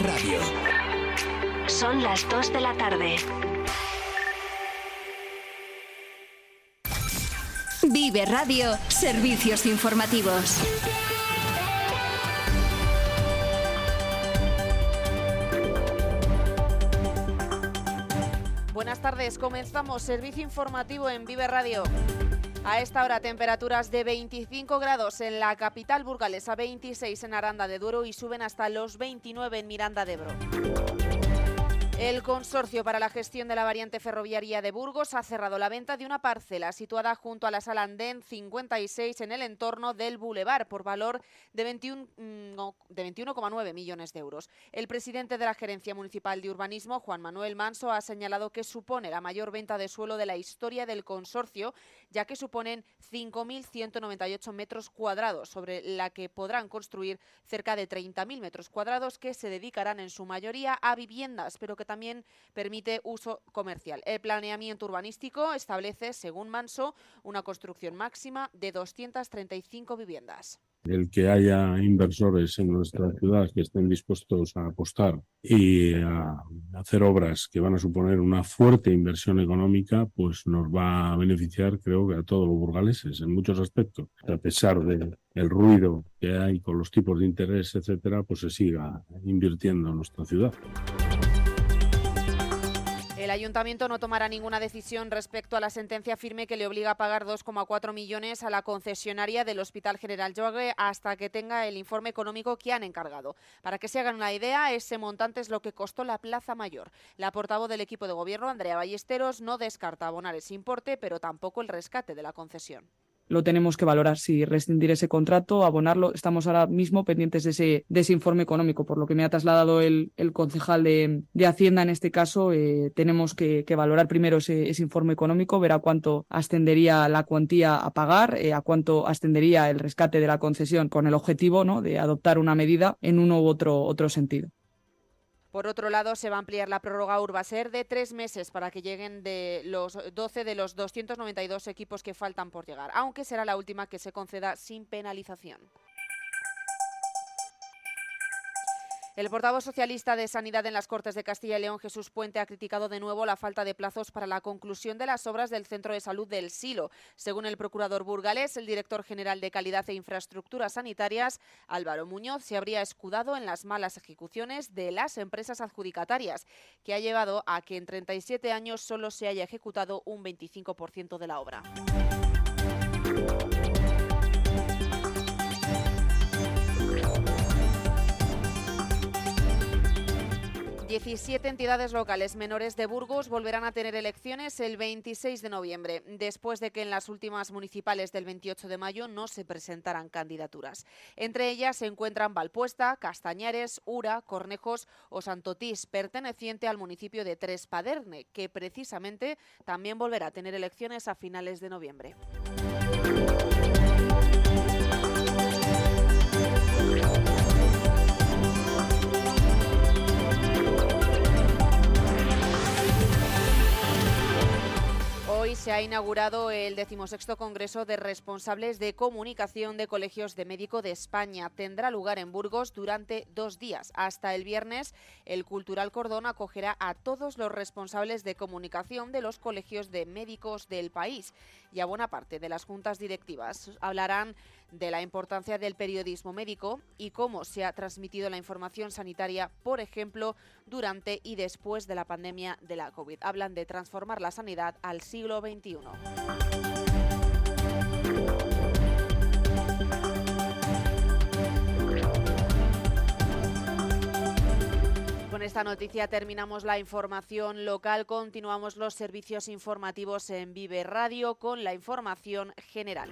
Radio. Son las 2 de la tarde. Vive Radio, servicios informativos. Buenas tardes, comenzamos servicio informativo en Vive Radio. A esta hora temperaturas de 25 grados en la capital burgalesa, 26 en Aranda de Duero y suben hasta los 29 en Miranda de Ebro. El Consorcio para la Gestión de la Variante Ferroviaria de Burgos ha cerrado la venta de una parcela situada junto a la sala Andén 56 en el entorno del Boulevard por valor de 21,9 millones de euros. El presidente de la Gerencia Municipal de Urbanismo, Juan Manuel Manso, ha señalado que supone la mayor venta de suelo de la historia del consorcio, ya que suponen 5.198 metros cuadrados, sobre la que podrán construir cerca de 30.000 metros cuadrados que se dedicarán en su mayoría a viviendas, pero que también permite uso comercial. El planeamiento urbanístico establece, según Manso, una construcción máxima de 235 viviendas el que haya inversores en nuestra ciudad que estén dispuestos a apostar y a hacer obras que van a suponer una fuerte inversión económica, pues nos va a beneficiar, creo que a todos los burgaleses en muchos aspectos. A pesar del ruido que hay con los tipos de interés, etcétera, pues se siga invirtiendo en nuestra ciudad. El ayuntamiento no tomará ninguna decisión respecto a la sentencia firme que le obliga a pagar 2,4 millones a la concesionaria del Hospital General Joague hasta que tenga el informe económico que han encargado. Para que se hagan una idea, ese montante es lo que costó la Plaza Mayor. La portavoz del equipo de gobierno, Andrea Ballesteros, no descarta abonar ese importe, pero tampoco el rescate de la concesión lo tenemos que valorar, si rescindir ese contrato, abonarlo. Estamos ahora mismo pendientes de ese, informe económico, por lo que me ha trasladado el, el concejal de, de, Hacienda en este caso. Eh, tenemos que, que, valorar primero ese, ese, informe económico, ver a cuánto ascendería la cuantía a pagar, eh, a cuánto ascendería el rescate de la concesión con el objetivo ¿no? de adoptar una medida en uno u otro, otro sentido. Por otro lado, se va a ampliar la prórroga Urbaser de tres meses para que lleguen de los 12 de los 292 equipos que faltan por llegar, aunque será la última que se conceda sin penalización. El portavoz socialista de Sanidad en las Cortes de Castilla y León, Jesús Puente, ha criticado de nuevo la falta de plazos para la conclusión de las obras del Centro de Salud del Silo. Según el procurador burgalés, el director general de Calidad e Infraestructuras Sanitarias, Álvaro Muñoz, se habría escudado en las malas ejecuciones de las empresas adjudicatarias, que ha llevado a que en 37 años solo se haya ejecutado un 25% de la obra. 17 entidades locales menores de Burgos volverán a tener elecciones el 26 de noviembre, después de que en las últimas municipales del 28 de mayo no se presentaran candidaturas. Entre ellas se encuentran Valpuesta, Castañares, Ura, Cornejos o Santotís, perteneciente al municipio de Trespaderne, que precisamente también volverá a tener elecciones a finales de noviembre. Se ha inaugurado el decimosexto Congreso de Responsables de Comunicación de Colegios de Médico de España. Tendrá lugar en Burgos durante dos días. Hasta el viernes, el Cultural Cordón acogerá a todos los responsables de comunicación de los colegios de médicos del país y a buena parte de las juntas directivas. Hablarán de la importancia del periodismo médico y cómo se ha transmitido la información sanitaria, por ejemplo, durante y después de la pandemia de la COVID. Hablan de transformar la sanidad al siglo XXI. Con esta noticia terminamos la información local. Continuamos los servicios informativos en Vive Radio con la información general.